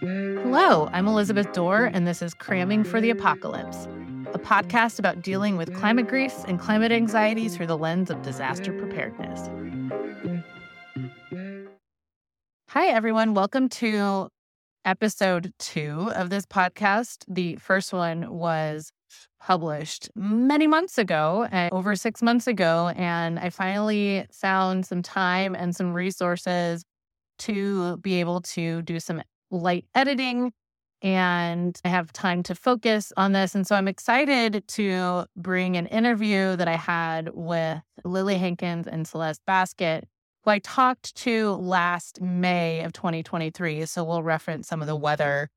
Hello, I'm Elizabeth Dorr, and this is Cramming for the Apocalypse, a podcast about dealing with climate griefs and climate anxiety through the lens of disaster preparedness. Hi, everyone. Welcome to episode two of this podcast. The first one was published many months ago, uh, over six months ago, and I finally found some time and some resources to be able to do some light editing and I have time to focus on this. And so I'm excited to bring an interview that I had with Lilly Hankins and Celeste Baskett, who I talked to last May of 2023. So we'll reference some of the weather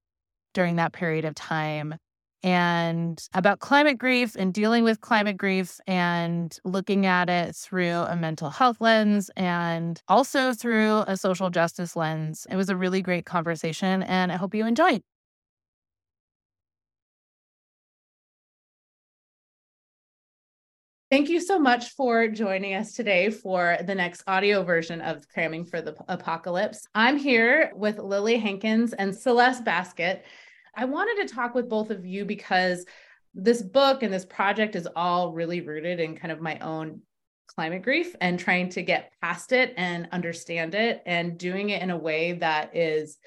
during that period of time and about climate grief and dealing with climate grief and looking at it through a mental health lens and also through a social justice lens. It was a really great conversation, and I hope you enjoyed. Thank you so much for joining us today for the next audio version of Cramming for the Apocalypse. I'm here with Lilly Hankins and Celeste Baskett. I wanted to talk with both of you because this book and this project is all really rooted in kind of my own climate grief and trying to get past it and understand it and doing it in a way that is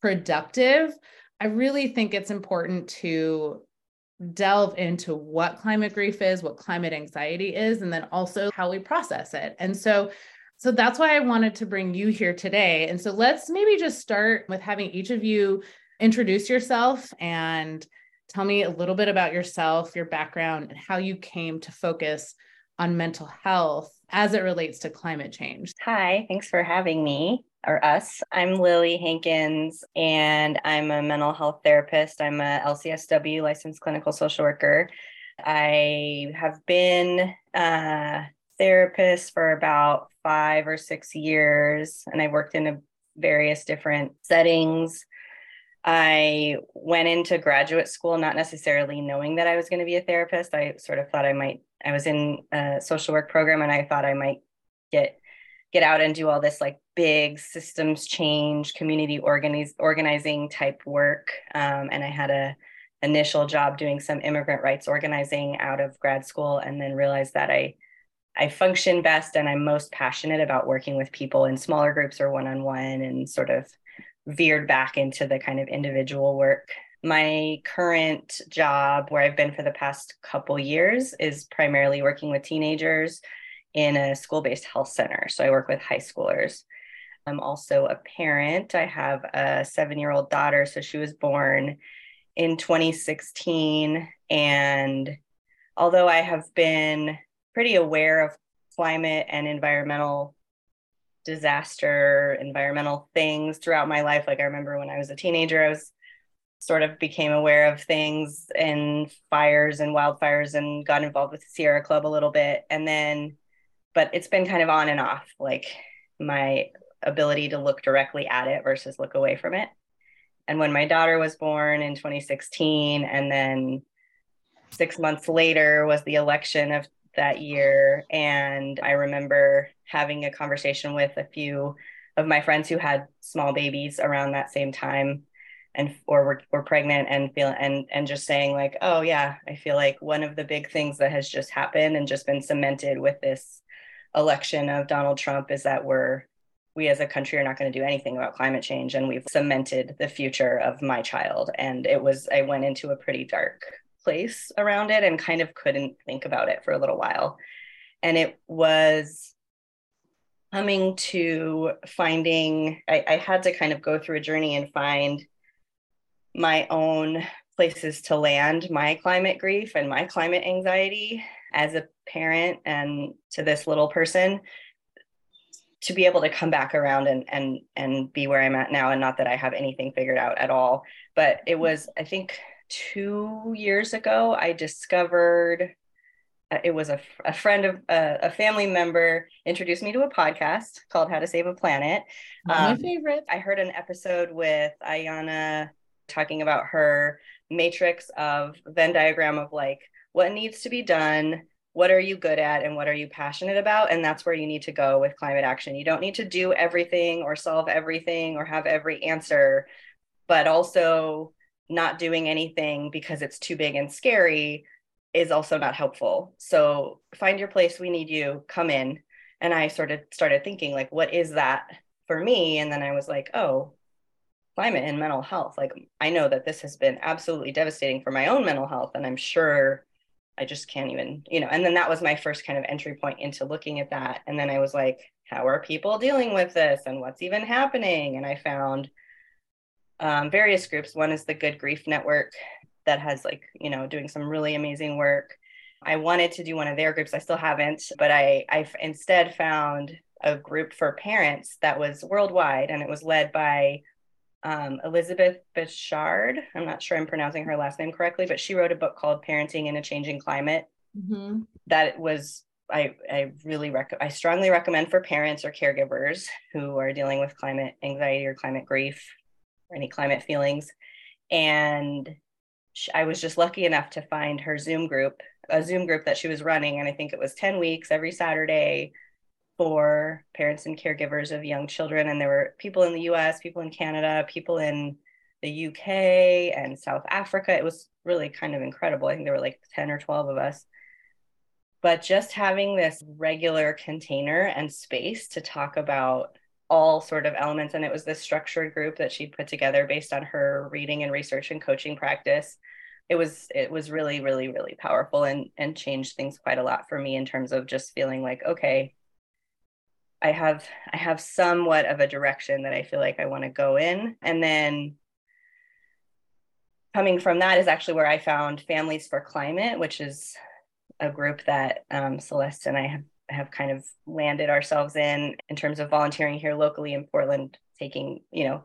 productive. I really think it's important to delve into what climate grief is, what climate anxiety is, and then also how we process it. And so so that's why I wanted to bring you here today. And so let's maybe just start with having each of you introduce yourself and tell me a little bit about yourself, your background, and how you came to focus on mental health as it relates to climate change. Hi, thanks for having me or us. I'm Lilly Hankins and I'm a mental health therapist. I'm a LCSW licensed clinical social worker. I have been a therapist for about five or six years and I've worked in various different settings I went into graduate school not necessarily knowing that I was going to be a therapist. I sort of thought I might, I was in a social work program and I thought I might get get out and do all this like big systems change, community organize, organizing type work. Um, and I had a initial job doing some immigrant rights organizing out of grad school and then realized that I I function best and I'm most passionate about working with people in smaller groups or one-on-one and sort of veered back into the kind of individual work. My current job, where I've been for the past couple years, is primarily working with teenagers in a school based health center. So I work with high schoolers. I'm also a parent. I have a seven year old daughter. So she was born in 2016. And although I have been pretty aware of climate and environmental disaster environmental things throughout my life. Like i remember when i was a teenager i was sort of became aware of things and fires and wildfires and got involved with the sierra club a little bit. And then but it's been kind of on and off like my ability to look directly at it versus look away from it. And when my daughter was born in 2016 and then six months later was the election of that year. And I remember having a conversation with a few of my friends who had small babies around that same time and or were, were pregnant and feel and and just saying like oh yeah i feel like one of the big things that has just happened and just been cemented with this election of donald trump is that we're we as a country are not going to do anything about climate change and we've cemented the future of my child and it was i went into a pretty dark place around it and kind of couldn't think about it for a little while. And it was coming to finding, I, I had to kind of go through a journey and find my own places to land my climate grief and my climate anxiety as a parent and to this little person to be able to come back around and and and be where I'm at now and not that I have anything figured out at all. But it was I think two years ago, I discovered it was a, a friend of uh, a family member introduced me to a podcast called How to Save a Planet. Um, my favorite. I heard an episode with Ayana talking about her matrix of Venn diagram of like what needs to be done what are you good at and what are you passionate about and that's where you need to go with climate action you don't need to do everything or solve everything or have every answer but also not doing anything because it's too big and scary is also not helpful so find your place we need you come in and i sort of started thinking like what is that for me and then i was like oh climate and mental health like i know that this has been absolutely devastating for my own mental health and i'm sure I just can't even, you know, and then that was my first kind of entry point into looking at that. And then I was like, how are people dealing with this and what's even happening? And I found um, various groups. One is the Good Grief Network that has like, you know, doing some really amazing work. I wanted to do one of their groups. I still haven't, but I I instead found a group for parents that was worldwide and it was led by um, Elizabeth Bechard. I'm not sure I'm pronouncing her last name correctly, but she wrote a book called Parenting in a Changing Climate. Mm-hmm. That was I I really rec- I strongly recommend for parents or caregivers who are dealing with climate anxiety or climate grief or any climate feelings. And I was just lucky enough to find her Zoom group, a Zoom group that she was running, and I think it was 10 weeks every Saturday for parents and caregivers of young children. And there were people in the US, people in Canada, people in the UK and South Africa. It was really kind of incredible. I think there were like 10 or 12 of us. But just having this regular container and space to talk about all sort of elements. And it was this structured group that she put together based on her reading and research and coaching practice. It was it was really, really, really powerful and and changed things quite a lot for me in terms of just feeling like, okay, I have I have somewhat of a direction that I feel like I want to go in. And then coming from that is actually where I found Families for Climate, which is a group that um, Celeste and I have, have kind of landed ourselves in in terms of volunteering here locally in Portland, taking, you know,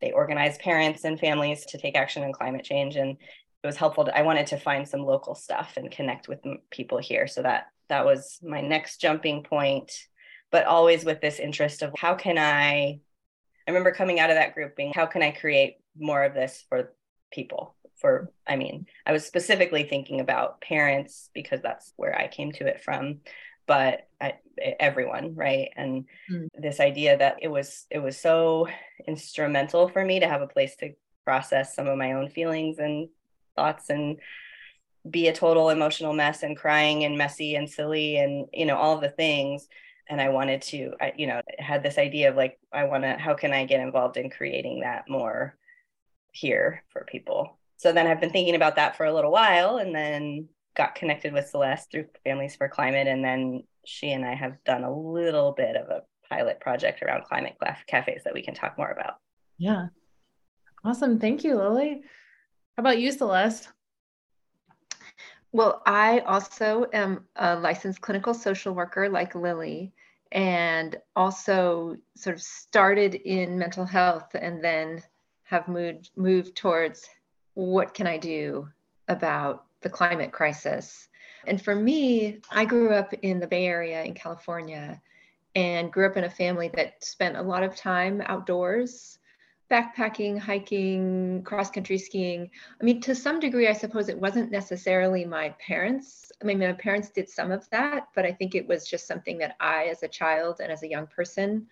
they organize parents and families to take action on climate change. And it was helpful. To, I wanted to find some local stuff and connect with people here. So that that was my next jumping point but always with this interest of how can I I remember coming out of that group being how can I create more of this for people for I mean I was specifically thinking about parents because that's where I came to it from but I, everyone right and mm. this idea that it was it was so instrumental for me to have a place to process some of my own feelings and thoughts and be a total emotional mess and crying and messy and silly and you know all the things and I wanted to, I, you know, had this idea of like, I want to, how can I get involved in creating that more here for people? So then I've been thinking about that for a little while and then got connected with Celeste through Families for Climate. And then she and I have done a little bit of a pilot project around climate cafes that we can talk more about. Yeah. Awesome. Thank you, Lilly. How about you, Celeste? Well, I also am a licensed clinical social worker like Lilly, and also sort of started in mental health and then have moved moved towards what can I do about the climate crisis. And for me, I grew up in the Bay Area in California and grew up in a family that spent a lot of time outdoors backpacking, hiking, cross country skiing. I mean, to some degree, I suppose it wasn't necessarily my parents. I mean, my parents did some of that, but I think it was just something that I, as a child and as a young person,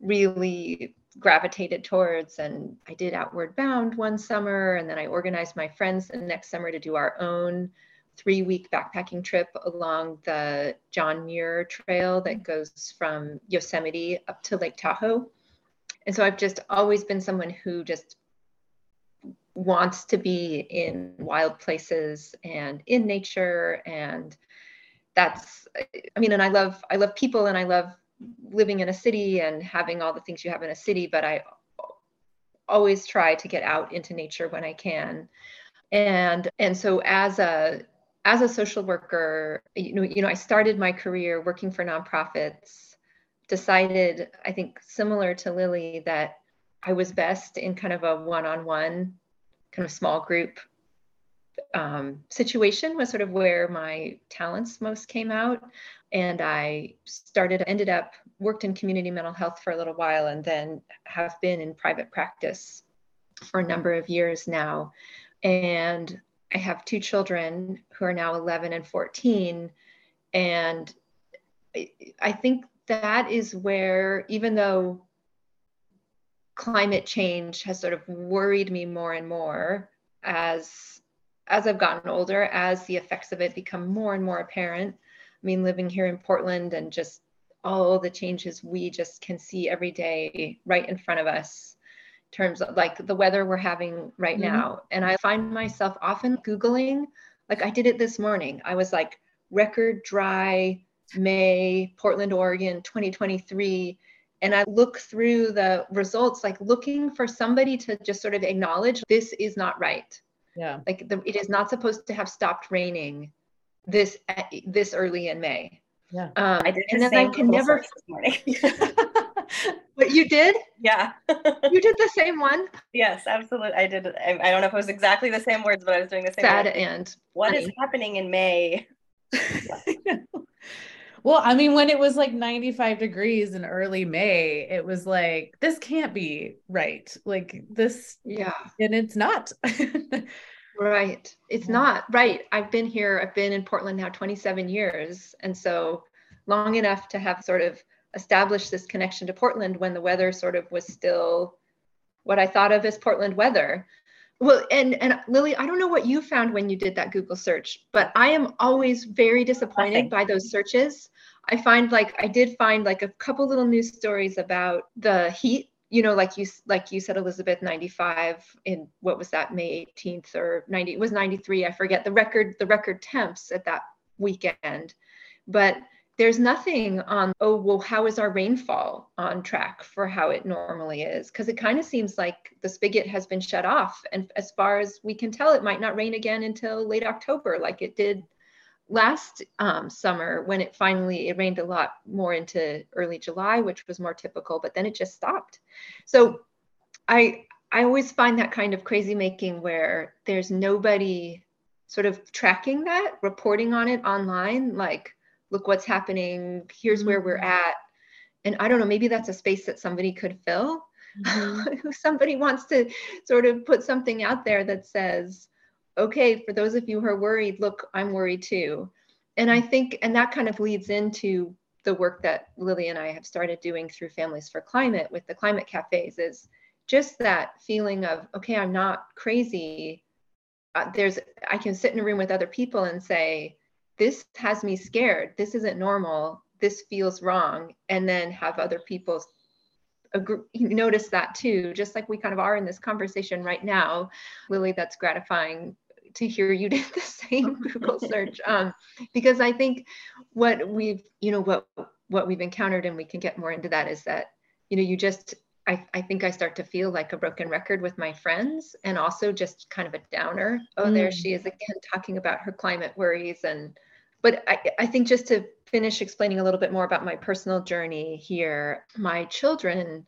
really gravitated towards. And I did Outward Bound one summer, and then I organized my friends the next summer to do our own three week backpacking trip along the John Muir Trail that mm-hmm. goes from Yosemite up to Lake Tahoe and so I've just always been someone who just wants to be in wild places and in nature and that's i mean and i love i love people and i love living in a city and having all the things you have in a city but i always try to get out into nature when i can. And and so as a as a social worker you know you know i started my career working for nonprofits decided, I think, similar to Lilly, that I was best in kind of a one on one, kind of small group um, situation, was sort of where my talents most came out. And I started, ended up, worked in community mental health for a little while, and then have been in private practice for a number of years now. And I have two children who are now 11 and 14 And I think that is where, even though climate change has sort of worried me more and more as as I've gotten older, as the effects of it become more and more apparent. I mean, living here in Portland and just all the changes we just can see every day right in front of us in terms of like the weather we're having right mm-hmm. now. And I find myself often Googling, like I did it this morning. I was like, record dry May, Portland, Oregon, 2023 and I look through the results, like looking for somebody to just sort of acknowledge this is not right. Yeah. Like the, it is not supposed to have stopped raining this this early in May. Yeah. Um, I did and then I can never. This morning. but you did? Yeah. you did the same one? Yes, absolutely. I did. I, I, don't know if it was exactly the same words, but I was doing the same. Sad and what funny. is happening in May? Well, I mean, when it was like 95 degrees in early May, it was like, this can't be right. Like this, yeah. And it's not. right. It's yeah. not. Right. I've been here, I've been in Portland now 27 years. And so long enough to have sort of established this connection to Portland when the weather sort of was still what I thought of as Portland weather. Well, and and Lilly, I don't know what you found when you did that Google search, but I am always very disappointed by those searches I find like I did find like a couple little news stories about the heat. You know, like you like you said, Elizabeth, 95 in what was that, May 18th or 90? It was 93. I forget the record the record temps at that weekend, but there's nothing on oh well how is our rainfall on track for how it normally is because it kind of seems like the spigot has been shut off and as far as we can tell it might not rain again until late october like it did last um, summer when it finally it rained a lot more into early july which was more typical but then it just stopped so i i always find that kind of crazy making where there's nobody sort of tracking that reporting on it online like look what's happening here's where we're mm-hmm. at and i don't know maybe that's a space that somebody could fill mm-hmm. somebody wants to sort of put something out there that says okay, for those of you who are worried, look, I'm worried too. And I think, and that kind of leads into the work that Lilly and I have started doing through Families for Climate with the climate cafes is just that feeling of, okay, I'm not crazy. Uh, there's, I can sit in a room with other people and say, this has me scared. This isn't normal. This feels wrong. And then have other people agree, notice that too, just like we kind of are in this conversation right now. Lilly, that's gratifying to hear you did the same Google search um, because I think what we've you know what what we've encountered and we can get more into that is that you know you just I, I think I start to feel like a broken record with my friends and also just kind of a downer. Oh, mm. there she is again talking about her climate worries and but I, I think just to finish explaining a little bit more about my personal journey here, my children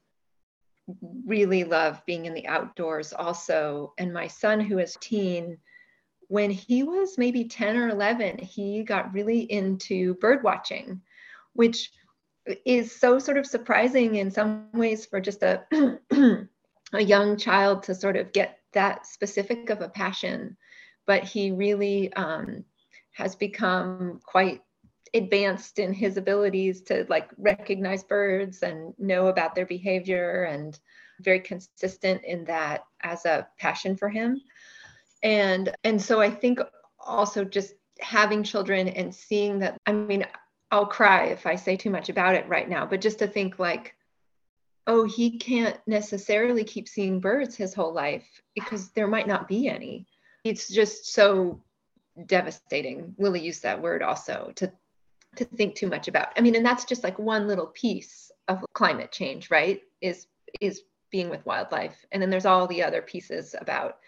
really love being in the outdoors also. And my son, who is teen, when he was maybe 10 or 11, he got really into bird watching, which is so sort of surprising in some ways for just a, a young child to sort of get that specific of a passion. But he really um, has become quite advanced in his abilities to like recognize birds and know about their behavior and very consistent in that as a passion for him and and so i think also just having children and seeing that i mean i'll cry if i say too much about it right now but just to think like oh he can't necessarily keep seeing birds his whole life because there might not be any. It's just so devastating. Lilly used that word also to to think too much about. I mean and that's just like one little piece of climate change right is is being with wildlife. And then there's all the other pieces about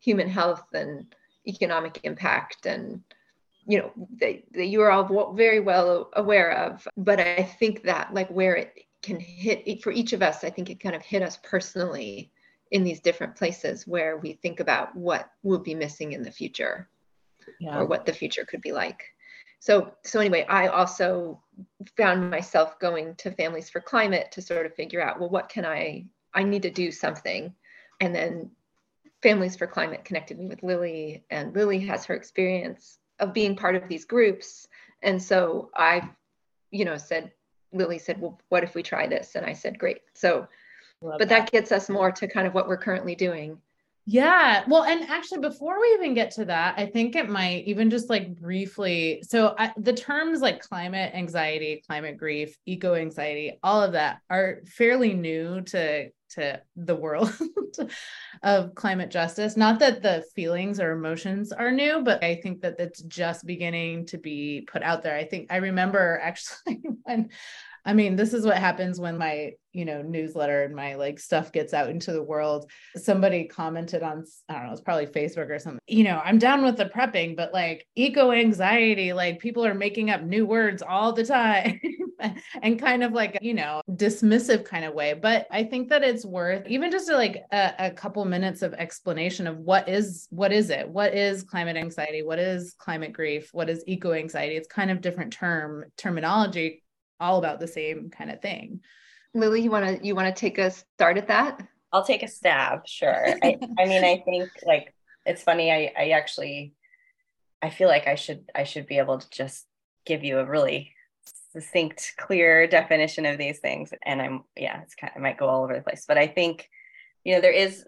human health and economic impact and you know that, that you are all very well aware of. But i think that like where it can hit for each of us i think it kind of hit us personally in these different places where we think about what will be missing in the future yeah. or what the future could be like. So so anyway i also found myself going to families for climate to sort of figure out well what can i i need to do something. And then Families for Climate connected me with Lilly, and Lilly has her experience of being part of these groups And so I, you know, said, Lilly said, well, what if we try this? And I said, great. So, Love but that. that gets us more to kind of what we're currently doing. Yeah. Well, and actually, before we even get to that, I think it might even just like briefly. So, I, the terms like climate anxiety, climate grief, eco anxiety, all of that are fairly new to to the world of climate justice. Not that the feelings or emotions are new, but I think that it's just beginning to be put out there. I think I remember actually when I mean, this is what happens when my, you know, newsletter and my like stuff gets out into the world. Somebody commented on, I don't know, it's probably Facebook or something. You know, I'm down with the prepping, but like eco anxiety, like people are making up new words all the time and kind of like, you know, dismissive kind of way. But I think that it's worth even just a, like a, a couple minutes of explanation of what is, what is it? What is climate anxiety? What is climate grief? What is eco anxiety? It's kind of different term terminology all about the same kind of thing. Lilly, you want to you want to take a start at that? I'll take a stab, sure. I, I mean, I think like it's funny. I I actually I feel like I should I should be able to just give you a really succinct, clear definition of these things. And I'm yeah, it's kind of I might go all over the place, but I think you know there is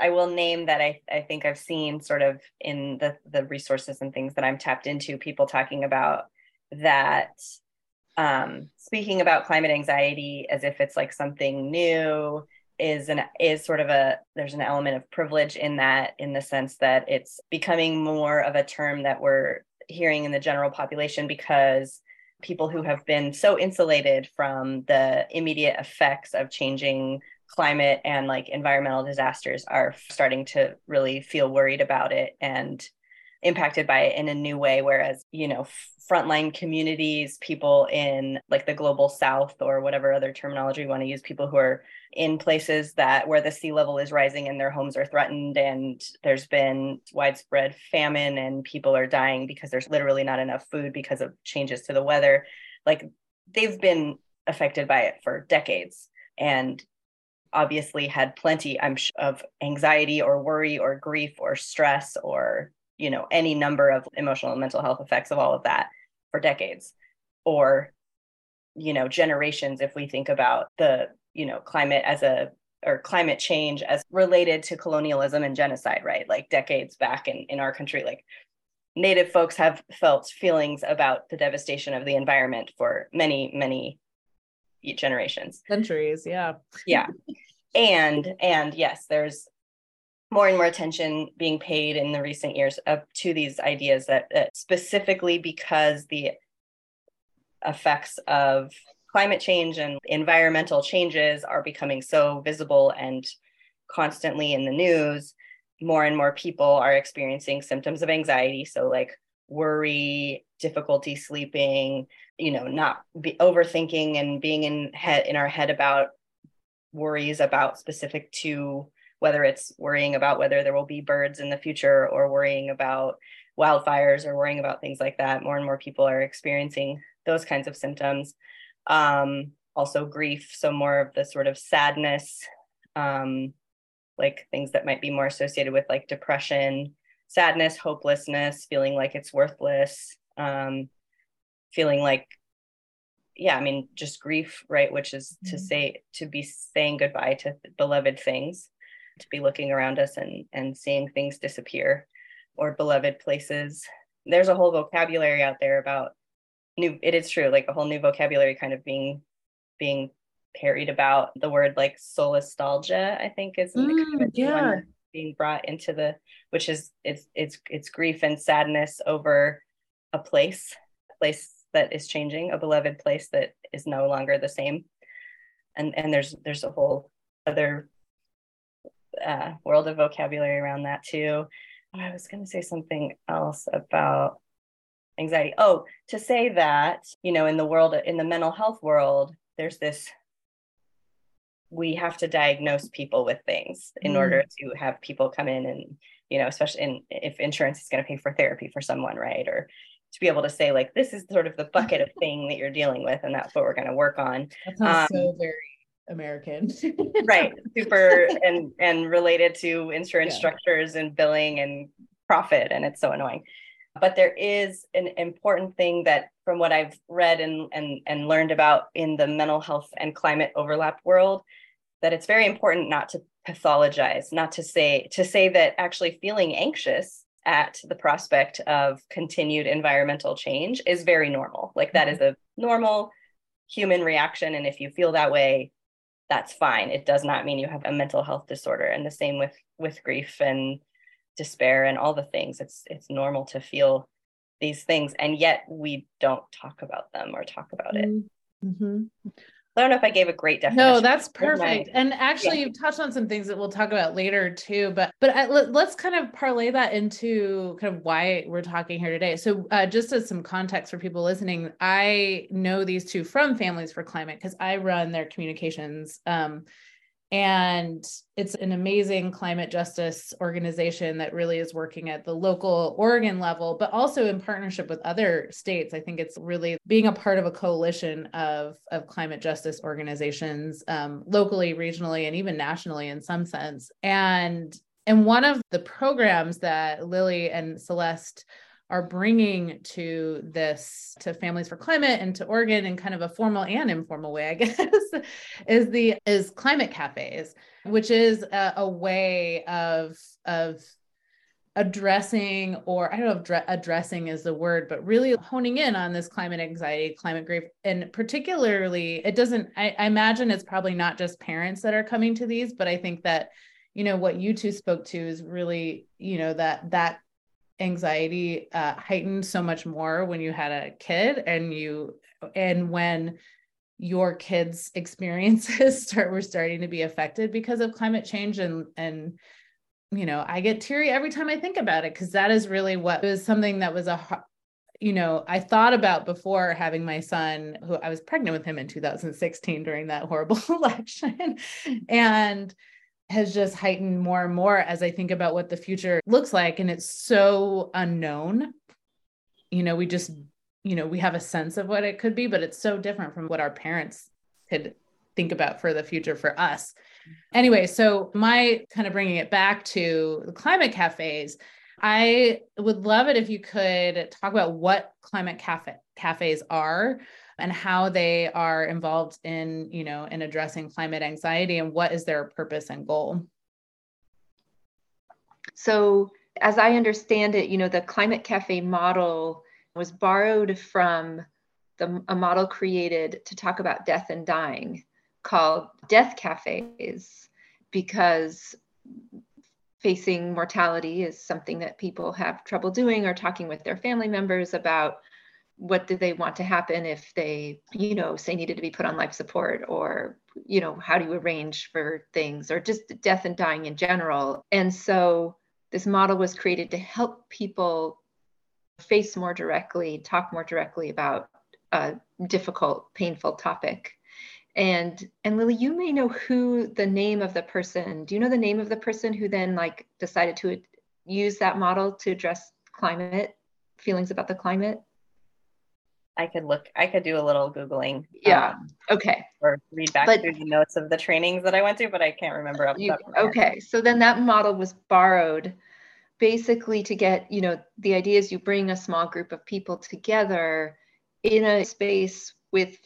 I will name that I, I think I've seen sort of in the the resources and things that I'm tapped into, people talking about that um, speaking about climate anxiety as if it's like something new is an is sort of a there's an element of privilege in that in the sense that it's becoming more of a term that we're hearing in the general population because people who have been so insulated from the immediate effects of changing climate and like environmental disasters are starting to really feel worried about it and impacted by it in a new way whereas you know frontline communities people in like the global south or whatever other terminology you want to use people who are in places that where the sea level is rising and their homes are threatened and there's been widespread famine and people are dying because there's literally not enough food because of changes to the weather like they've been affected by it for decades and obviously had plenty I'm of anxiety or worry or grief or stress or you know any number of emotional and mental health effects of all of that for decades. Or you know generations if we think about the you know climate as a or climate change as related to colonialism and genocide right? Like decades back in in our country like native folks have felt feelings about the devastation of the environment for many many generations. Centuries yeah. Yeah. And and yes there's more and more attention being paid in the recent years up to these ideas that, that specifically because the effects of climate change and environmental changes are becoming so visible and constantly in the news more and more people are experiencing symptoms of anxiety. So like worry difficulty sleeping you know not be overthinking and being in head in our head about worries about specific to whether it's worrying about whether there will be birds in the future or worrying about wildfires or worrying about things like that. More and more people are experiencing those kinds of symptoms. Um, also, grief. So, more of the sort of sadness, um, like things that might be more associated with like depression, sadness, hopelessness, feeling like it's worthless, um, feeling like yeah i mean just grief right which is mm-hmm. to say to be saying goodbye to beloved things to be looking around us and and seeing things disappear or beloved places. There's a whole vocabulary out there about new it is true like a whole new vocabulary kind of being being parried about. The word like solastalgia i think is mm, yeah. being brought into the which is it's it's it's grief and sadness over a place a place that is changing a beloved place that is no longer the same. And and there's there's a whole other uh, world of vocabulary around that too. I was going to say something else about anxiety. Oh, to say that, you know, in the world, in the mental health world, there's this we have to diagnose people with things in mm. order to have people come in and you know especially in if insurance is going to pay for therapy for someone right or to be able to say like this is sort of the bucket of thing that you're dealing with and that's what we're going to work on that sounds um, so very American. right. Super and and related to insurance yeah. structures and billing and profit and it's so annoying. But there is an important thing that from what I've read and, and, and learned about in the mental health and climate overlap world, that it's very important not to pathologize, not to say to say that actually feeling anxious at the prospect of continued environmental change is very normal. Like that is mm-hmm. a normal human reaction. And if you feel that way, that's fine. It does not mean you have a mental health disorder. And the same with with grief and despair and all the things. It's it's normal to feel these things, and yet we don't talk about them or talk about it. Mm-hmm. I don't know if I gave a great definition. No, that's perfect. And actually, yeah. you've touched on some things that we'll talk about later too. But but I, let, us kind of parlay that into kind of why we're talking here today. So uh, just as some context for people listening, I know these two from Families for Climate because I run their communications. Um, and it's an amazing climate justice organization that really is working at the local Oregon level, but also in partnership with other states. I think it's really being a part of a coalition of, of climate justice organizations um, locally, regionally, and even nationally in some sense. And and one of the programs that Lilly and Celeste are bringing to this to families for climate and to oregon in kind of a formal and informal way i guess is the is climate cafes which is a, a way of of addressing or i don't know if dre- addressing is the word but really honing in on this climate anxiety climate grief. And particularly it doesn't I, I imagine it's probably not just parents that are coming to these but i think that you know what you two spoke to is really you know that that anxiety uh, heightened so much more when you had a kid and you and when your kids experiences start were starting to be affected because of climate change and and you know i get teary every time i think about it because that is really what was something that was a you know i thought about before having my son who i was pregnant with him in 2016 during that horrible election. And has just heightened more and more as I think about what the future looks like. And it's so unknown. You know, we just, you know, we have a sense of what it could be, but it's so different from what our parents could think about for the future for us. Anyway, so my kind of bringing it back to the climate cafes, I would love it if you could talk about what climate cafe cafes are and how they are involved in you know in addressing climate anxiety and what is their purpose and goal. So as i understand it you know the climate cafe model was borrowed from the, a model created to talk about death and dying called death cafes because facing mortality is something that people have trouble doing or talking with their family members about what do they want to happen if they you know say needed to be put on life support or you know how do you arrange for things or just death and dying in general? And so this model was created to help people face more directly talk more directly about a difficult painful topic. And and lilly you may know who the name of the person do you know the name of the person who then like decided to use that model to address climate feelings about the climate I could look, I could do a little Googling. Yeah. Um, okay. Or read back but, through the notes of the trainings that I went to, but I can't remember. You, okay. So then that model was borrowed basically to get, you know, the idea is you bring a small group of people together in a space with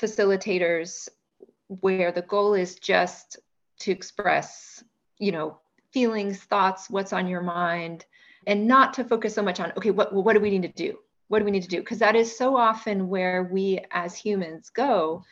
facilitators where the goal is just to express, you know, feelings, thoughts, what's on your mind, and not to focus so much on, okay, what, what do we need to do? What do we need to do? Because that is so often where we as humans go.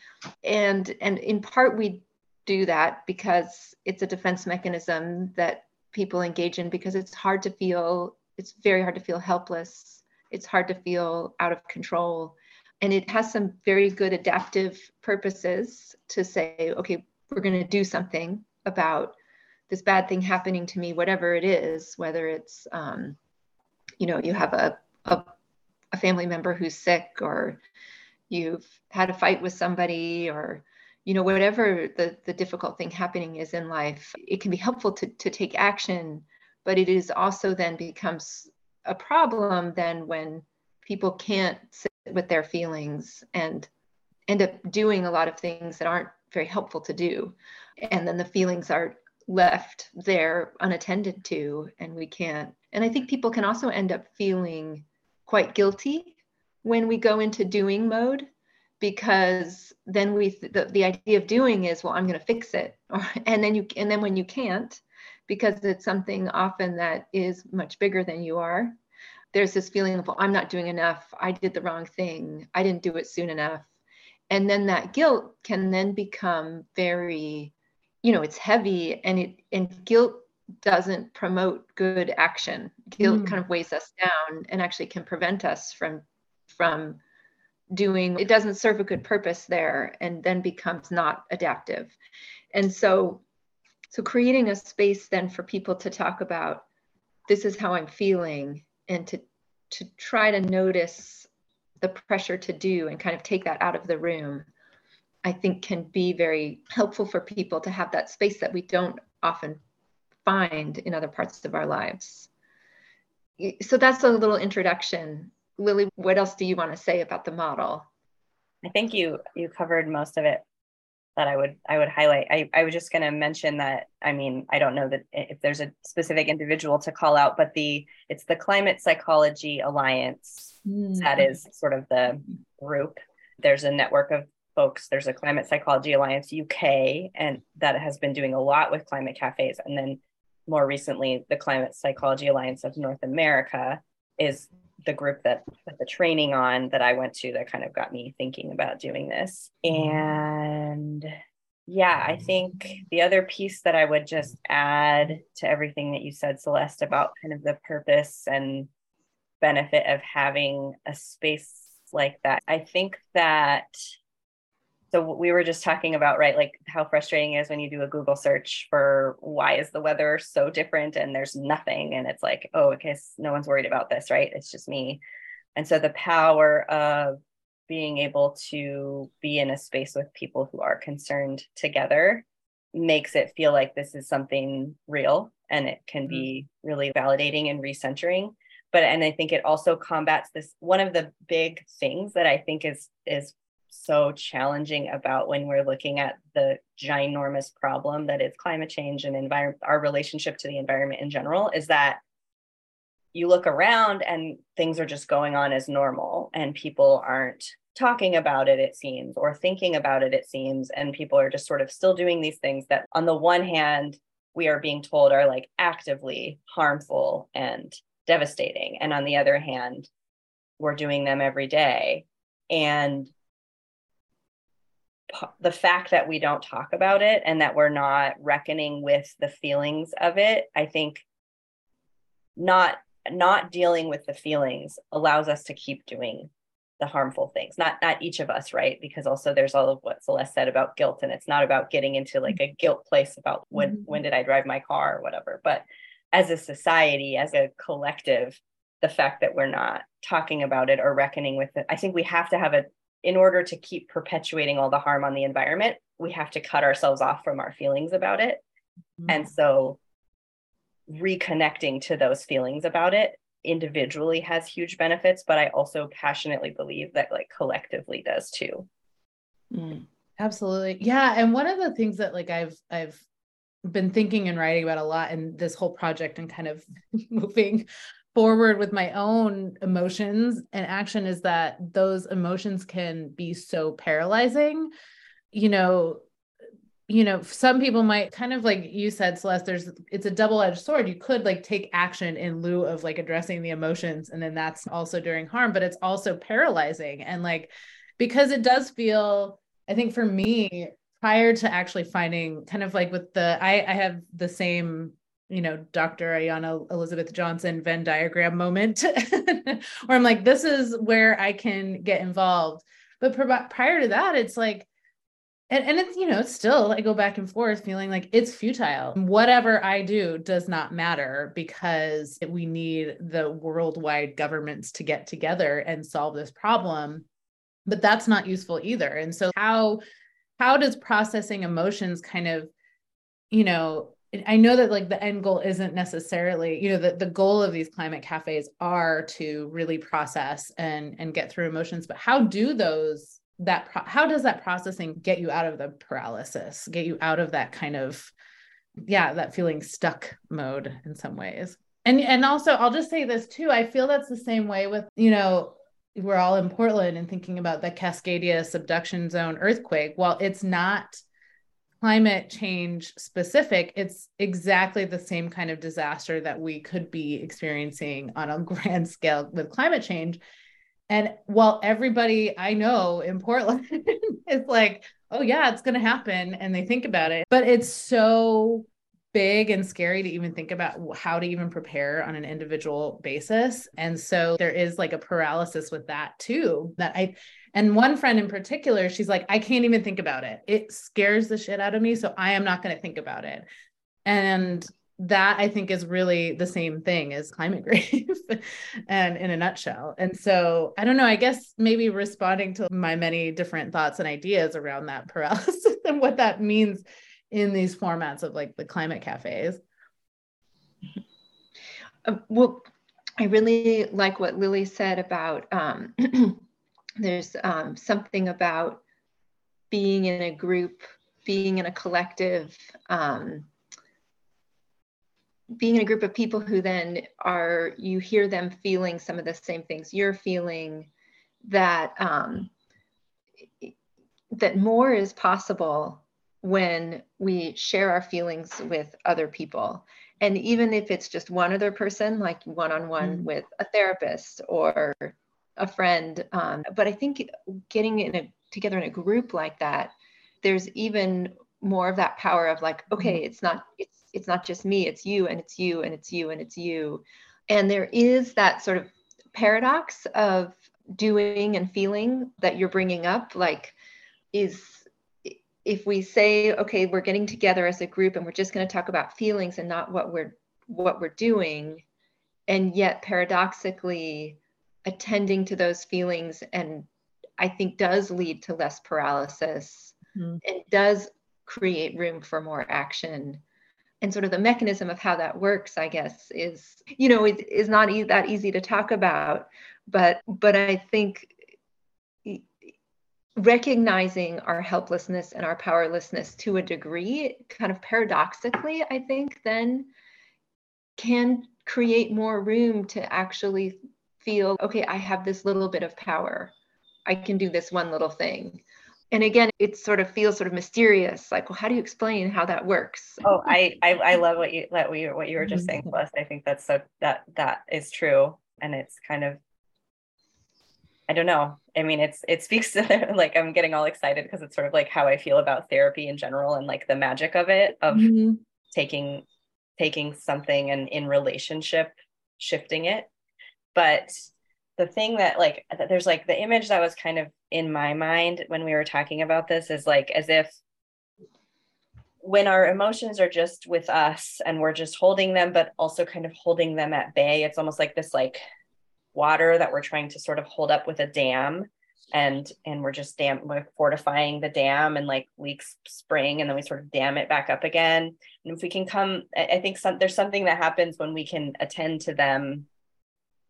And and in part we do that because it's a defense mechanism that people engage in because it's hard to feel it's very hard to feel helpless. It's hard to feel out of control. And it has some very good adaptive purposes to say okay we're going to do something about this bad thing happening to me whatever it is whether it's um, you know you have a, a a family member who's sick or you've had a fight with somebody or you know whatever the, the difficult thing happening is in life it can be helpful to, to take action but it is also then becomes a problem then when people can't sit with their feelings and end up doing a lot of things that aren't very helpful to do. And then the feelings are left there unattended to and we can't. And i think people can also end up feeling quite guilty when we go into doing mode because then we the, the idea of doing is well i'm going to fix it. Or, and then you and then when you can't because it's something often that is much bigger than you are there's this feeling of well i'm not doing enough. I did the wrong thing. I didn't do it soon enough. And then that guilt can then become very you know it's heavy and it and guilt doesn't promote good action guilt mm. kind of weighs us down and actually can prevent us from from doing it doesn't serve a good purpose there and then becomes not adaptive and so so creating a space then for people to talk about this is how i'm feeling and to to try to notice the pressure to do and kind of take that out of the room i think can be very helpful for people to have that space that we don't often find in other parts of our lives so that's a little introduction lilly what else do you want to say about the model i think you you covered most of it that I would I would highlight. I, I was just going to mention that I mean I don't know that if there's a specific individual to call out, but the it's the Climate Psychology Alliance mm. that is sort of the group. There's a network of folks. There's a Climate Psychology Alliance UK, and that has been doing a lot with climate cafes. And then more recently, the Climate Psychology Alliance of North America is the group that the training on that I went to that kind of got me thinking about doing this. And yeah, I think the other piece that I would just add to everything that you said, Celeste, about kind of the purpose and benefit of having a space like that. I think that so we were just talking about right like how frustrating is when you do a google search for why is the weather so different and there's nothing and it's like oh okay no one's worried about this right? It's just me. And so the power of being able to be in a space with people who are concerned together makes it feel like this is something real and it can be mm-hmm. really validating and recentering. But and i think it also combats this one of the big things that i think is is so challenging about when we're looking at the ginormous problem that is climate change and environment our relationship to the environment in general is that you look around and things are just going on as normal and people aren't talking about it it seems or thinking about it it seems. And people are just sort of still doing these things that on the one hand we are being told are like actively harmful and devastating. And on the other hand we're doing them every day. And the fact that we don't talk about it and that we're not reckoning with the feelings of it i think not not dealing with the feelings allows us to keep doing the harmful things. Not not each of us right? Because also there's all of what celeste said about guilt and it's not about getting into like a guilt place about when mm-hmm. when did i drive my car or whatever. But as a society as a collective the fact that we're not talking about it or reckoning with it i think we have to have a in order to keep perpetuating all the harm on the environment, we have to cut ourselves off from our feelings about it. Mm-hmm. And so reconnecting to those feelings about it individually has huge benefits, but I also passionately believe that like collectively does too. Mm, absolutely. Yeah. And one of the things that like I've I've been thinking and writing about a lot in this whole project and kind of moving forward with my own emotions and action is that those emotions can be so paralyzing. You know you know some people might kind of like you said celeste there's it's a double-edged sword. You could like take action in lieu of like addressing the emotions and then that's also doing harm but it's also paralyzing. And like because it does feel i think for me prior to actually finding kind of like with the i i have the same you know, Dr. Ayana Elizabeth Johnson Venn diagram moment where I'm like, this is where I can get involved. But prior to that, it's like, and, and it's, you know, still, I go back and forth feeling like it's futile. Whatever I do does not matter because we need the worldwide governments to get together and solve this problem. But that's not useful either. And so, how, how does processing emotions kind of, you know, I know that like the end goal isn't necessarily, you know, the, the goal of these climate cafes are to really process and and get through emotions, but how do those that pro- how does that processing get you out of the paralysis, get you out of that kind of yeah, that feeling stuck mode in some ways. And and also I'll just say this too. I feel that's the same way with, you know, we're all in Portland and thinking about the Cascadia subduction zone earthquake. Well, it's not climate change specific, it's exactly the same kind of disaster that we could be experiencing on a grand scale with climate change. And while everybody I know in Portland is like, oh, yeah, it's going to happen, and they think about it, but it's so big and scary to even think about how to even prepare on an individual basis. And so there is like a paralysis with that too. That I, and one friend in particular, she's like, I can't even think about it. It scares the shit out of me. So I am not going to think about it. And that I think is really the same thing as climate grief and in a nutshell. And so I don't know, I guess maybe responding to my many different thoughts and ideas around that paralysis and what that means in these formats of like the climate cafes. Uh, well, I really like what Lilly said about um, there's um, something about being in a group, being in a collective, um, being in a group of people who then are, you hear them feeling some of the same things you're feeling, that um, that more is possible when we share our feelings with other people. And even if it's just one other person, like one on one with a therapist or a friend. Um, but I think getting in a, together in a group like that, there's even more of that power of like, okay, mm-hmm. it's not, it's, it's not just me, it's you and it's you and it's you and it's you. And there is that sort of paradox of doing and feeling that you're bringing up, like, is if we say okay we're getting together as a group and we're just going to talk about feelings and not what we're what we're doing and yet paradoxically attending to those feelings and i think does lead to less paralysis mm-hmm. and does create room for more action and sort of the mechanism of how that works i guess is you know is, is not e- that easy to talk about but but i think recognizing our helplessness and our powerlessness to a degree, kind of paradoxically, I think, then can create more room to actually feel okay, I have this little bit of power. I can do this one little thing. And again, it sort of feels sort of mysterious. Like, well, how do you explain how that works? Oh, I I, I love what you what you what you were just saying, Plus. I think that's so that that is true, and it's kind of I don't know. I mean, it's it speaks to like I'm getting all excited because it's sort of like how I feel about therapy in general and like the magic of it of mm-hmm. taking taking something and in relationship shifting it. But the thing that like there's like the image that was kind of in my mind when we were talking about this is like as if when our emotions are just with us and we're just holding them but also kind of holding them at bay it's almost like this like water that we're trying to sort of hold up with a dam and and we're just dam we're fortifying the dam and like leaks spring and then we sort of dam it back up again. And if we can come i think some, there's something that happens when we can attend to them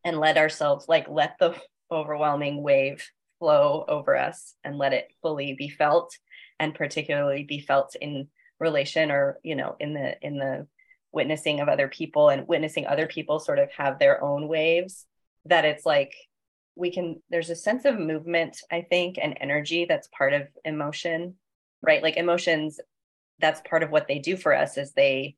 and let ourselves like let the overwhelming wave flow over us and let it fully be felt and particularly be felt in relation or you know in the in the witnessing of other people and witnessing other people sort of have their own waves that it's like we can there's a sense of movement i think and energy that's part of emotion right? Like emotions that's part of what they do for us is they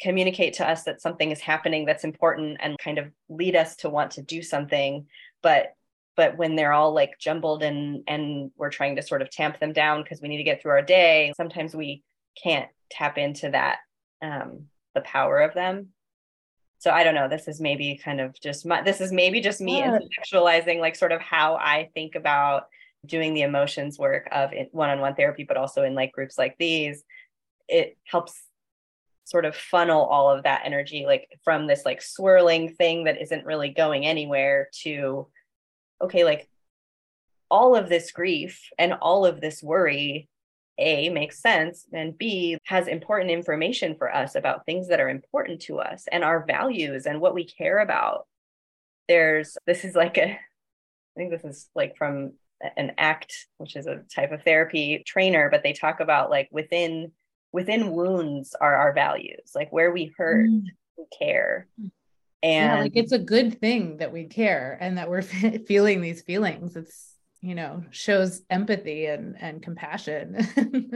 communicate to us that something is happening that's important and kind of lead us to want to do something. But but when they're all like jumbled and and we're trying to sort of tamp them down because we need to get through our day sometimes we can't tap into that um the power of them. So i don't know. This is maybe kind of just my this is maybe just me yeah. intellectualizing like sort of how i think about doing the emotions work of one-on-one therapy but also in like groups like these. It helps sort of funnel all of that energy like from this like swirling thing that isn't really going anywhere to okay like all of this grief and all of this worry a makes sense and b has important information for us about things that are important to us and our values and what we care about. There's this is like a i think this is like from an ACT which is a type of therapy trainer but they talk about like within within wounds are our values like where we hurt mm. we care. And yeah, like it's a good thing that we care and that we're feeling these feelings. It's you know shows empathy and and compassion.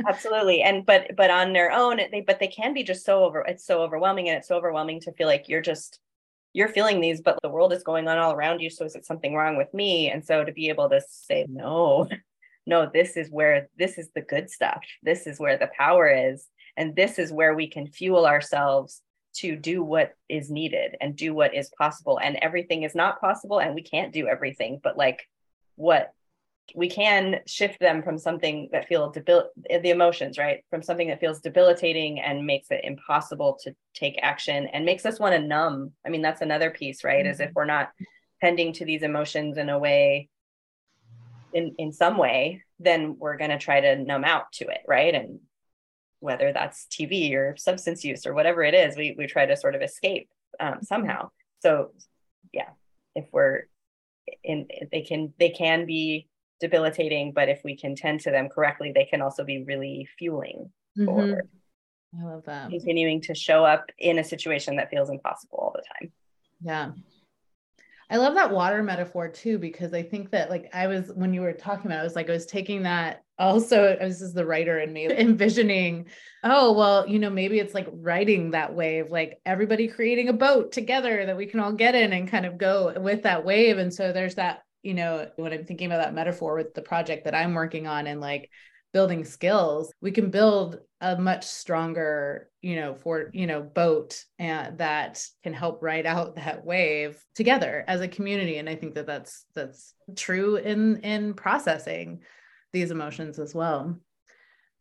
Absolutely. And but but on their own they but they can be just so over it's so overwhelming and it's so overwhelming to feel like you're just you're feeling these but the world is going on all around you. So is it something wrong with me? And so to be able to say no no this is where this is the good stuff. This is where the power is. And this is where we can fuel ourselves to do what is needed and do what is possible. And everything is not possible and we can't do everything but like what we can shift them from something that feels debil the emotions right? From something that feels debilitating and makes it impossible to take action and makes us want to numb. I mean that's another piece right? Mm-hmm. is if we're not tending to these emotions in a way in in some way then we're going to try to numb out to it right and whether that's tv or substance use or whatever it is we we try to sort of escape um, somehow so yeah if we're in they can they can be debilitating, but if we can tend to them correctly, they can also be really fueling mm-hmm. for I love that. Continuing to show up in a situation that feels impossible all the time. Yeah. I love that water metaphor too, because I think that like I was when you were talking about, it, I was like, I was taking that also, this is the writer in me envisioning, oh, well, you know, maybe it's like riding that wave, like everybody creating a boat together that we can all get in and kind of go with that wave. And so there's that you know, when I'm thinking about that metaphor with the project that I'm working on and like building skills, we can build a much stronger, you know, for, you know, boat and that can help ride out that wave together as a community. And I think that that's, that's true in, in processing these emotions as well.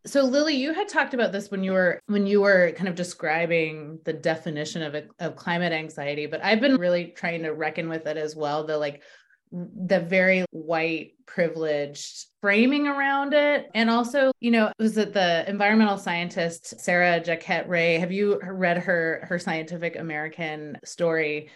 So Lilly, you had talked about this when you were when you were kind of describing the definition of a, of climate anxiety, but I've been really trying to reckon with it as well. The like the very white privileged framing around it. And also you know was it the environmental scientist sarah jaquette ray? Have you read her her scientific american story?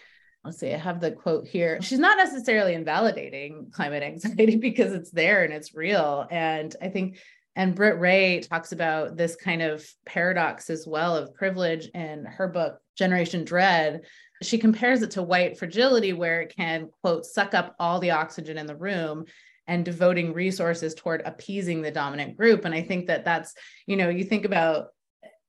Let's see i have the quote here. She's not necessarily invalidating climate anxiety because it's there and it's real. And i think and Britt Wray talks about this kind of paradox as well of privilege in her book, Generation Dread, she compares it to white fragility, where it can, quote, suck up all the oxygen in the room and devoting resources toward appeasing the dominant group. And I think that that's, you know, you think about,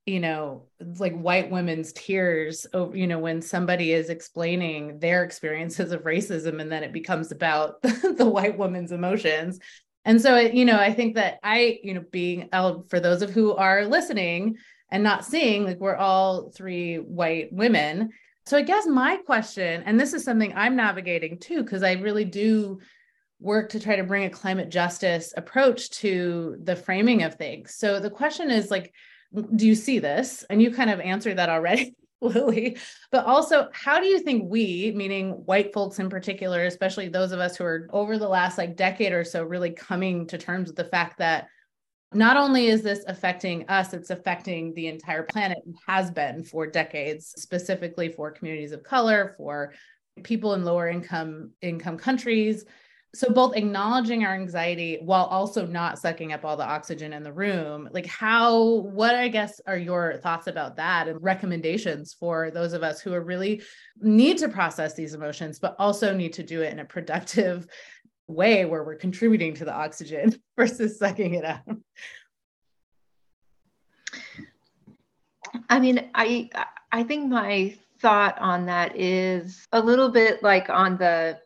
you know, like white women's tears you know, when somebody is explaining their experiences of racism and then it becomes about the white woman's emotions. And so, you know, I think that I, you know, being for those of who are listening and not seeing, like we're all three white women so I guess my question, and this is something I'm navigating too, because I really do work to try to bring a climate justice approach to the framing of things. So the question is like, do you see this? And you kind of answered that already. Lilly, but also, how do you think we, meaning white folks in particular, especially those of us who are over the last like decade or so, really coming to terms with the fact that not only is this affecting us, it's affecting the entire planet and has been for decades, specifically for communities of color, for people in lower income income countries. So both acknowledging our anxiety while also not sucking up all the oxygen in the room. Like how what I guess are your thoughts about that and recommendations for those of us who are really need to process these emotions but also need to do it in a productive way where we're contributing to the oxygen versus sucking it out. I mean, I I think my thought on that is a little bit like on the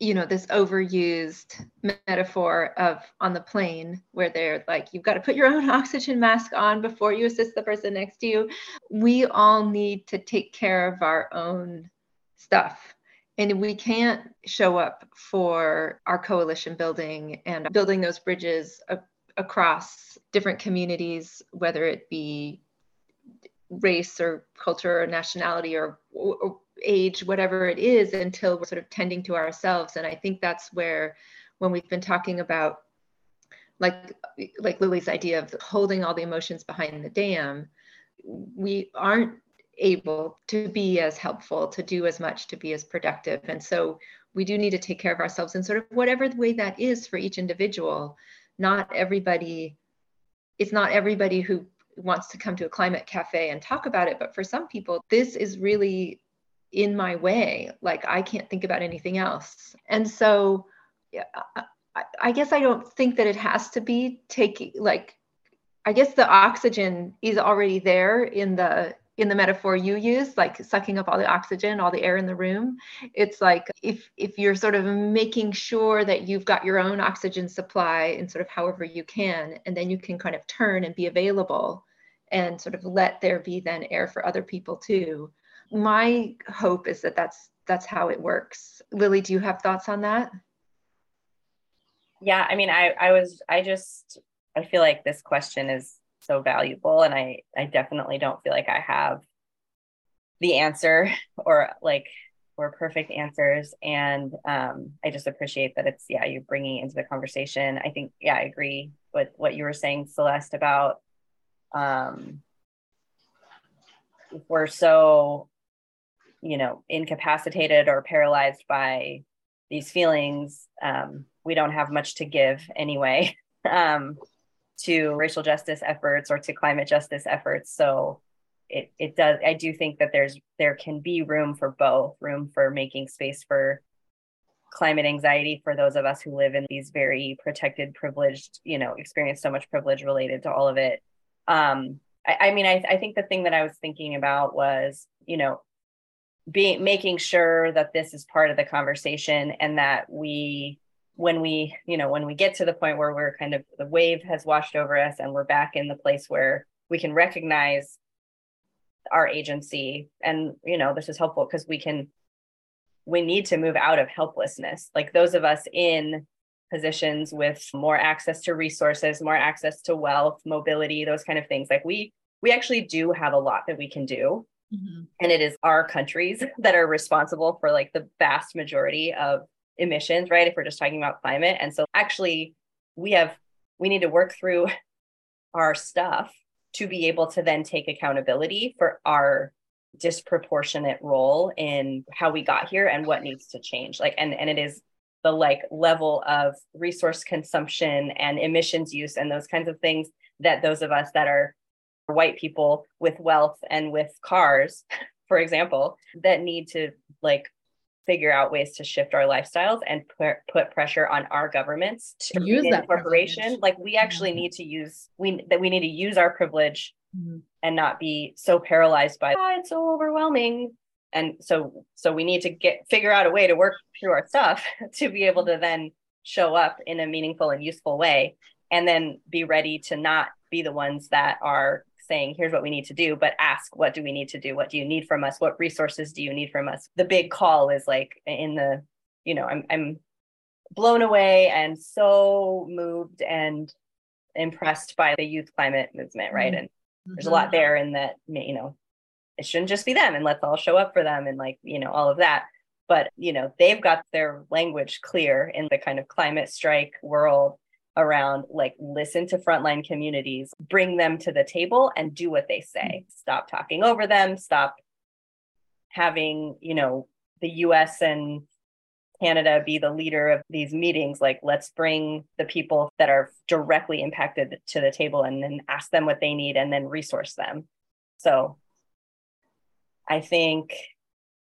you know this overused metaphor of on the plane where they're like you've got to put your own oxygen mask on before you assist the person next to you we all need to take care of our own stuff and we can't show up for our coalition building and building those bridges a- across different communities, whether it be race or culture or nationality or, or, age, whatever it is, until we're sort of tending to ourselves. And I think that's where, when we've been talking about, like like Lilly's idea of holding all the emotions behind the dam, we aren't able to be as helpful, to do as much, to be as productive. And so we do need to take care of ourselves in sort of whatever way that is for each individual. Not everybody, it's not everybody who wants to come to a climate cafe and talk about it but for some people this is really in my way like i can't think about anything else and so yeah, I, I guess i don't think that it has to be taking like i guess the oxygen is already there in the in the metaphor you use like sucking up all the oxygen all the air in the room it's like if if you're sort of making sure that you've got your own oxygen supply and sort of however you can and then you can kind of turn and be available and sort of let there be then air for other people too. My hope is that that's that's how it works. Lilly do you have thoughts on that? Yeah i mean i i was i just i feel like this question is so valuable and i i definitely don't feel like i have the answer or like or perfect answers. And um, i just appreciate that it's yeah you're bringing into the conversation. I think yeah i agree with what you were saying celeste about um, we're so you know incapacitated or paralyzed by these feelings um, we don't have much to give anyway. Um, to racial justice efforts or to climate justice efforts. So it it does I do think that there's there can be room for both, room for making space for climate anxiety for those of us who live in these very protected, privileged, you know, experience so much privilege related to all of it. Um, I, I mean, I, I think the thing that I was thinking about was, you know, being making sure that this is part of the conversation and that we when we you know when we get to the point where we're kind of the wave has washed over us and we're back in the place where we can recognize our agency and you know this is helpful because we can we need to move out of helplessness like those of us in positions with more access to resources more access to wealth mobility those kind of things like we we actually do have a lot that we can do mm-hmm. and it is our countries that are responsible for like the vast majority of emissions, right? If we're just talking about climate. And so actually we have we need to work through our stuff to be able to then take accountability for our disproportionate role in how we got here and what needs to change. Like and and it is the like level of resource consumption and emissions use and those kinds of things that those of us that are white people with wealth and with cars for example that need to like figure out ways to shift our lifestyles and put, put pressure on our governments to use that corporation privilege. like we actually mm-hmm. need to use we that we need to use our privilege mm-hmm. and not be so paralyzed by oh, it's so overwhelming and so so we need to get figure out a way to work through our stuff to be able to then show up in a meaningful and useful way and then be ready to not be the ones that are saying here's what we need to do but ask what do we need to do? What do you need from us? What resources do you need from us? The big call is like in the you know i'm i'm blown away and so moved and impressed by the youth climate movement right? Mm-hmm. and there's a lot there in that you know it shouldn't just be them and let's all show up for them and like you know all of that. But you know they've got their language clear in the kind of climate strike world around like listen to frontline communities, bring them to the table and do what they say. Mm-hmm. Stop talking over them, stop having, you know, the US and Canada be the leader of these meetings. Like, let's bring the people that are directly impacted to the table and then ask them what they need and then resource them. So I think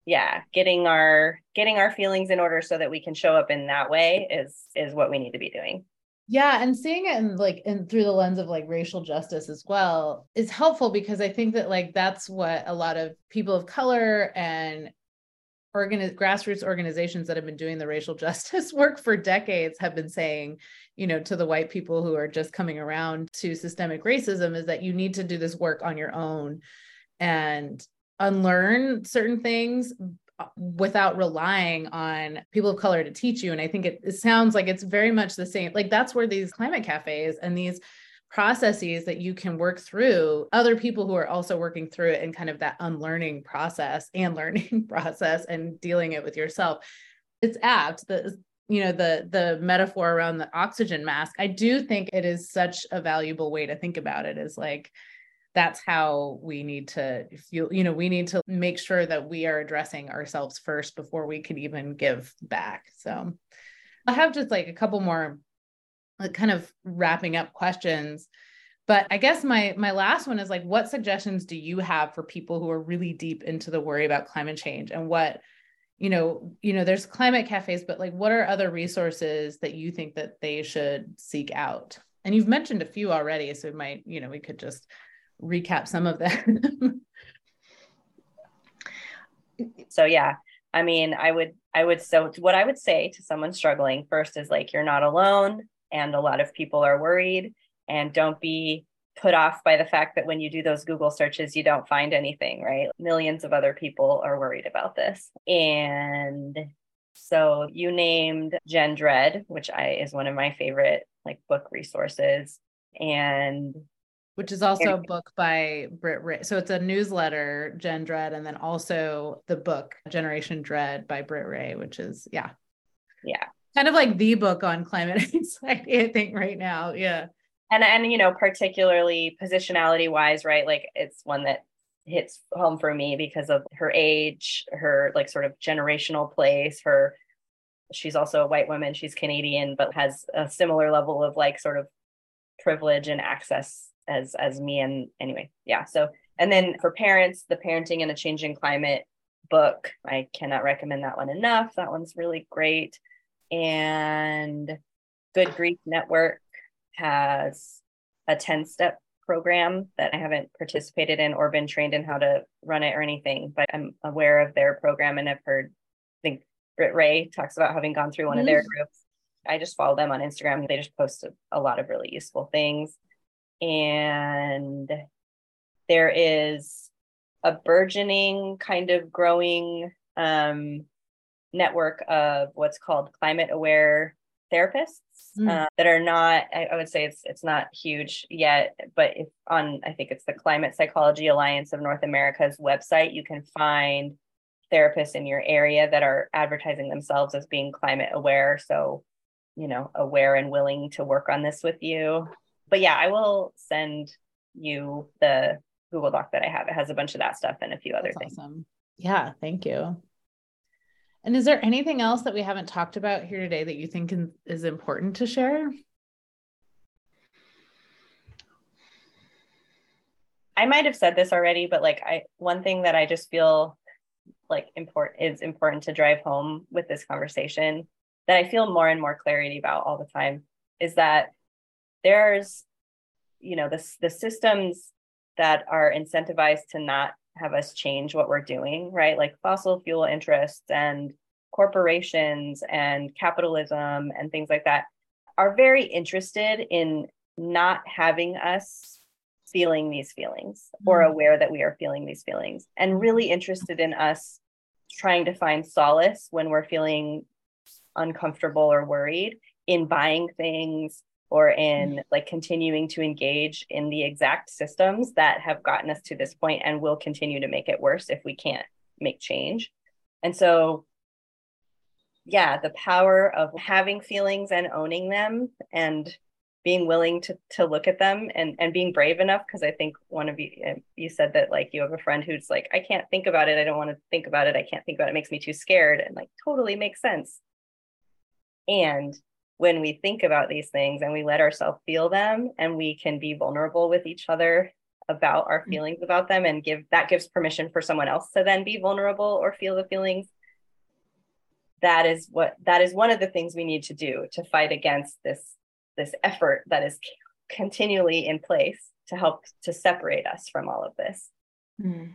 yeah getting our getting our feelings in order so that we can show up in that way is is what we need to be doing yeah, and seeing it in like and through the lens of like racial justice as well is helpful because I think that like that's what a lot of people of color and grassroots organizations that have been doing the racial justice work for decades have been saying, you know, to the white people who are just coming around to systemic racism is that you need to do this work on your own and unlearn certain things Uh, without relying on people of color to teach you. And I think it, it sounds like it's very much the same. Like that's where these climate cafes and these processes that you can work through other people who are also working through it and kind of that unlearning process and learning process and dealing it with yourself it's apt the you know the the metaphor around the oxygen mask i do think it is such a valuable way to think about it is like that's how we need to feel you know we need to make sure that we are addressing ourselves first before we can even give back so i have just like a couple more like kind of wrapping up questions But I guess my my last one is like what suggestions do you have for people who are really deep into the worry about climate change and what you know, you know there's climate cafes but like what are other resources that you think that they should seek out? And you've mentioned a few already so we might, you know, we could just recap some of them. so yeah, I mean, I would I would so what I would say to someone struggling first is like you're not alone and a lot of people are worried and don't be put off by the fact that when you do those Google searches, you don't find anything, right? Millions of other people are worried about this. And so you named Gen Dread, which I is one of my favorite like book resources. And which is also a book by Britt Wray. So it's a newsletter, Gen Dread, and then also the book Generation Dread by Britt Wray, which is yeah. Yeah. Kind of like the book on climate anxiety, I think, right now. Yeah and and you know particularly positionality wise right like it's one that hits home for me because of her age her like sort of generational place her she's also a white woman she's canadian but has a similar level of like sort of privilege and access as as me and anyway yeah so and then for parents the parenting in a changing climate book i cannot recommend that one enough that one's really great and good grief network has a 10 step program that I haven't participated in or been trained in how to run it or anything, but I'm aware of their program and I've heard, I think Britt Wray talks about having gone through one mm-hmm. of their mm. groups. I just follow them on Instagram. They just post a, a lot of really useful things. And there is a burgeoning kind of growing um, network of what's called climate aware therapists mm. uh, that are not I, I, would say it's it's not huge yet but if on i think it's the climate psychology alliance of north america's website you can find therapists in your area that are advertising themselves as being climate aware so you know aware and willing to work on this with you but yeah i will send you the google doc that i have it has a bunch of that stuff and a few other That's things awesome. yeah thank you and is there anything else that we haven't talked about here today that you think is important to share? I might have said this already, but like I one thing that I just feel like important is important to drive home with this conversation that I feel more and more clarity about all the time is that there's you know the the systems that are incentivized to not have us change what we're doing, right? Like fossil fuel interests and corporations and capitalism and things like that are very interested in not having us feeling these feelings or mm. aware that we are feeling these feelings and really interested in us trying to find solace when we're feeling uncomfortable or worried in buying things or in like continuing to engage in the exact systems that have gotten us to this point and will continue to make it worse if we can't make change. And so yeah, the power of having feelings and owning them and being willing to to look at them and and being brave enough because I think one of you uh, you said that like you have a friend who's like I can't think about it. I don't want to think about it. I can't think about it, it makes me too scared. And like totally makes sense. And when we think about these things and we let ourselves feel them and we can be vulnerable with each other about our mm. feelings about them and give that gives permission for someone else to then be vulnerable or feel the feelings that is what that is one of the things we need to do to fight against this this effort that is continually in place to help to separate us from all of this mm.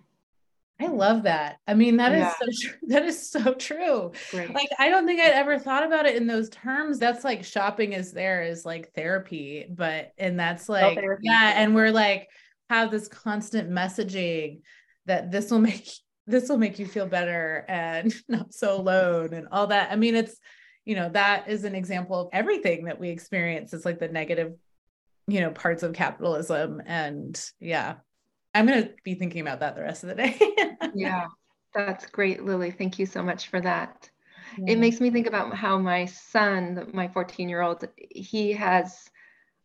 I love that. I mean, that yeah. is so true. That is so true. Right. Like, I don't think I'd ever thought about it in those terms. That's like shopping is there is like therapy, but and that's like yeah, and we're like have this constant messaging that this will make this will make you feel better and not so alone and all that. I mean, it's you know that is an example of everything that we experience. It's like the negative, you know, parts of capitalism, and yeah, I'm going to be thinking about that the rest of the day. yeah, that's great, Lilly. Thank you so much for that. Yeah. It makes me think about how my son, my 14 year old, he has,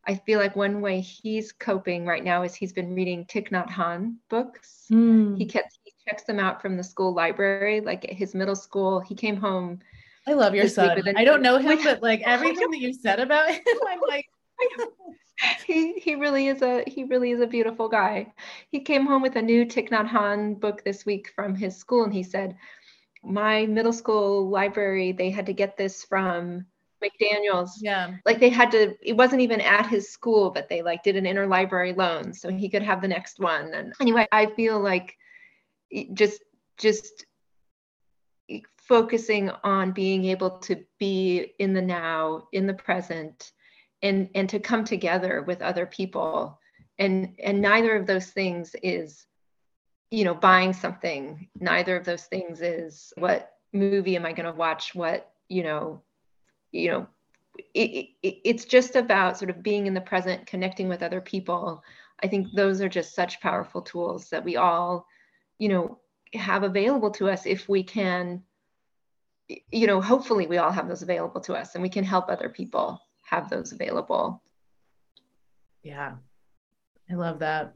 I feel like one way he's coping right now is he's been reading Thich Nhat Hanh books. Mm. He, gets, he checks them out from the school library, like at his middle school. He came home. I love your son. I don't know him, but like everything that you said about him, I'm like, he he really is a he really is a beautiful guy. He came home with a new Thich Nhat Hanh book this week from his school, and he said, "My middle school library they had to get this from McDaniel's. Yeah. Like they had to, it wasn't even at his school, but they like did an interlibrary loan so he could have the next one. And anyway, I feel like just, just focusing on being able to be in the now, in the present, and and to come together with other people. And and neither of those things is, you know, buying something. Neither of those things is what movie am I going to watch? What, you know, you know it, it, it's just about sort of being in the present connecting with other people i think those are just such powerful tools that we all you know have available to us if we can you know hopefully we all have those available to us and we can help other people have those available. Yeah. I love that.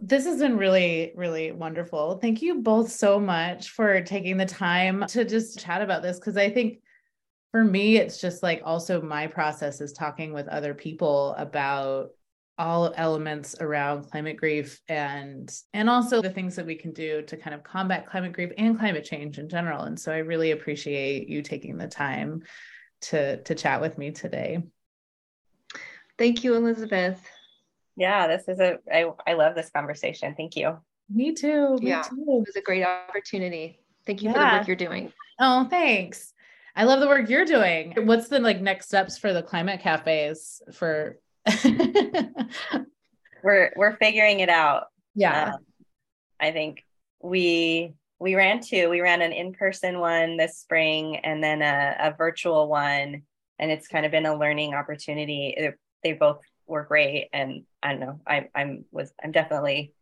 This has been really, really wonderful. Thank you both so much for taking the time to just chat about this because I think for me, it's just like also my process is talking with other people about all elements around climate grief and and also the things that we can do to kind of combat climate grief and climate change in general. And so i really appreciate you taking the time to to chat with me today thank you elizabeth yeah, this is a I, I love this conversation. Thank you. Me too. Me yeah, too. it was a great opportunity. Thank you yeah. for the work you're doing. Oh, thanks. I love the work you're doing. What's the like next steps for the climate cafes for We're we're figuring it out. Yeah. Um, I think we we ran two. We ran an in-person one this spring and then a, a virtual one. And it's kind of been a learning opportunity. They both were great. And I don't know, I, I'm was I'm definitely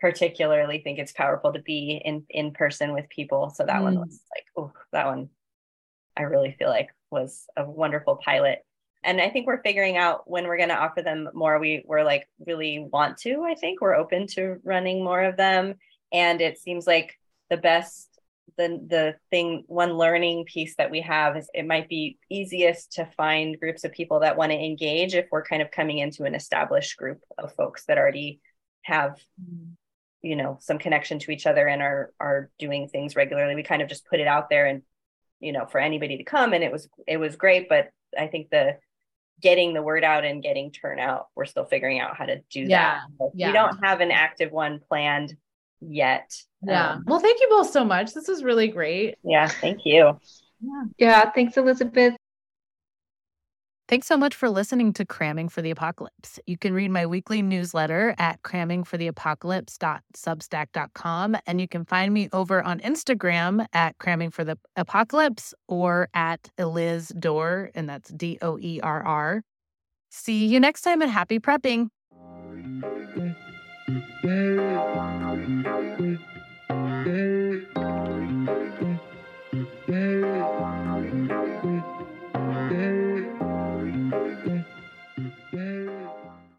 particularly think it's powerful to be in in person with people. So that mm. one was like, oh, that one I really feel like was a wonderful pilot. And I think we're figuring out when we're going to offer them more. We we're like really want to. I think we're open to running more of them, and it seems like the best the the thing one learning piece that we have is it might be easiest to find groups of people that want to engage if we're kind of coming into an established group of folks that already have mm-hmm. you know some connection to each other and are are doing things regularly. We kind of just put it out there and you know for anybody to come and it was it was great but i think the getting the word out and getting turnout we're still figuring out how to do yeah, that. Yeah. we don't have an active one planned yet. Yeah. Um, well, thank you both so much. This was really great. Yeah. Thank you. Yeah. Yeah. Thanks, Elizabeth. Thanks so much for listening to Cramming for the Apocalypse. You can read my weekly newsletter at crammingfortheapocalypse.substack.com and you can find me over on Instagram at Cramming for the Apocalypse or at Eliz Doerr, and that's D O E R R. See you next time and happy prepping. Thank you.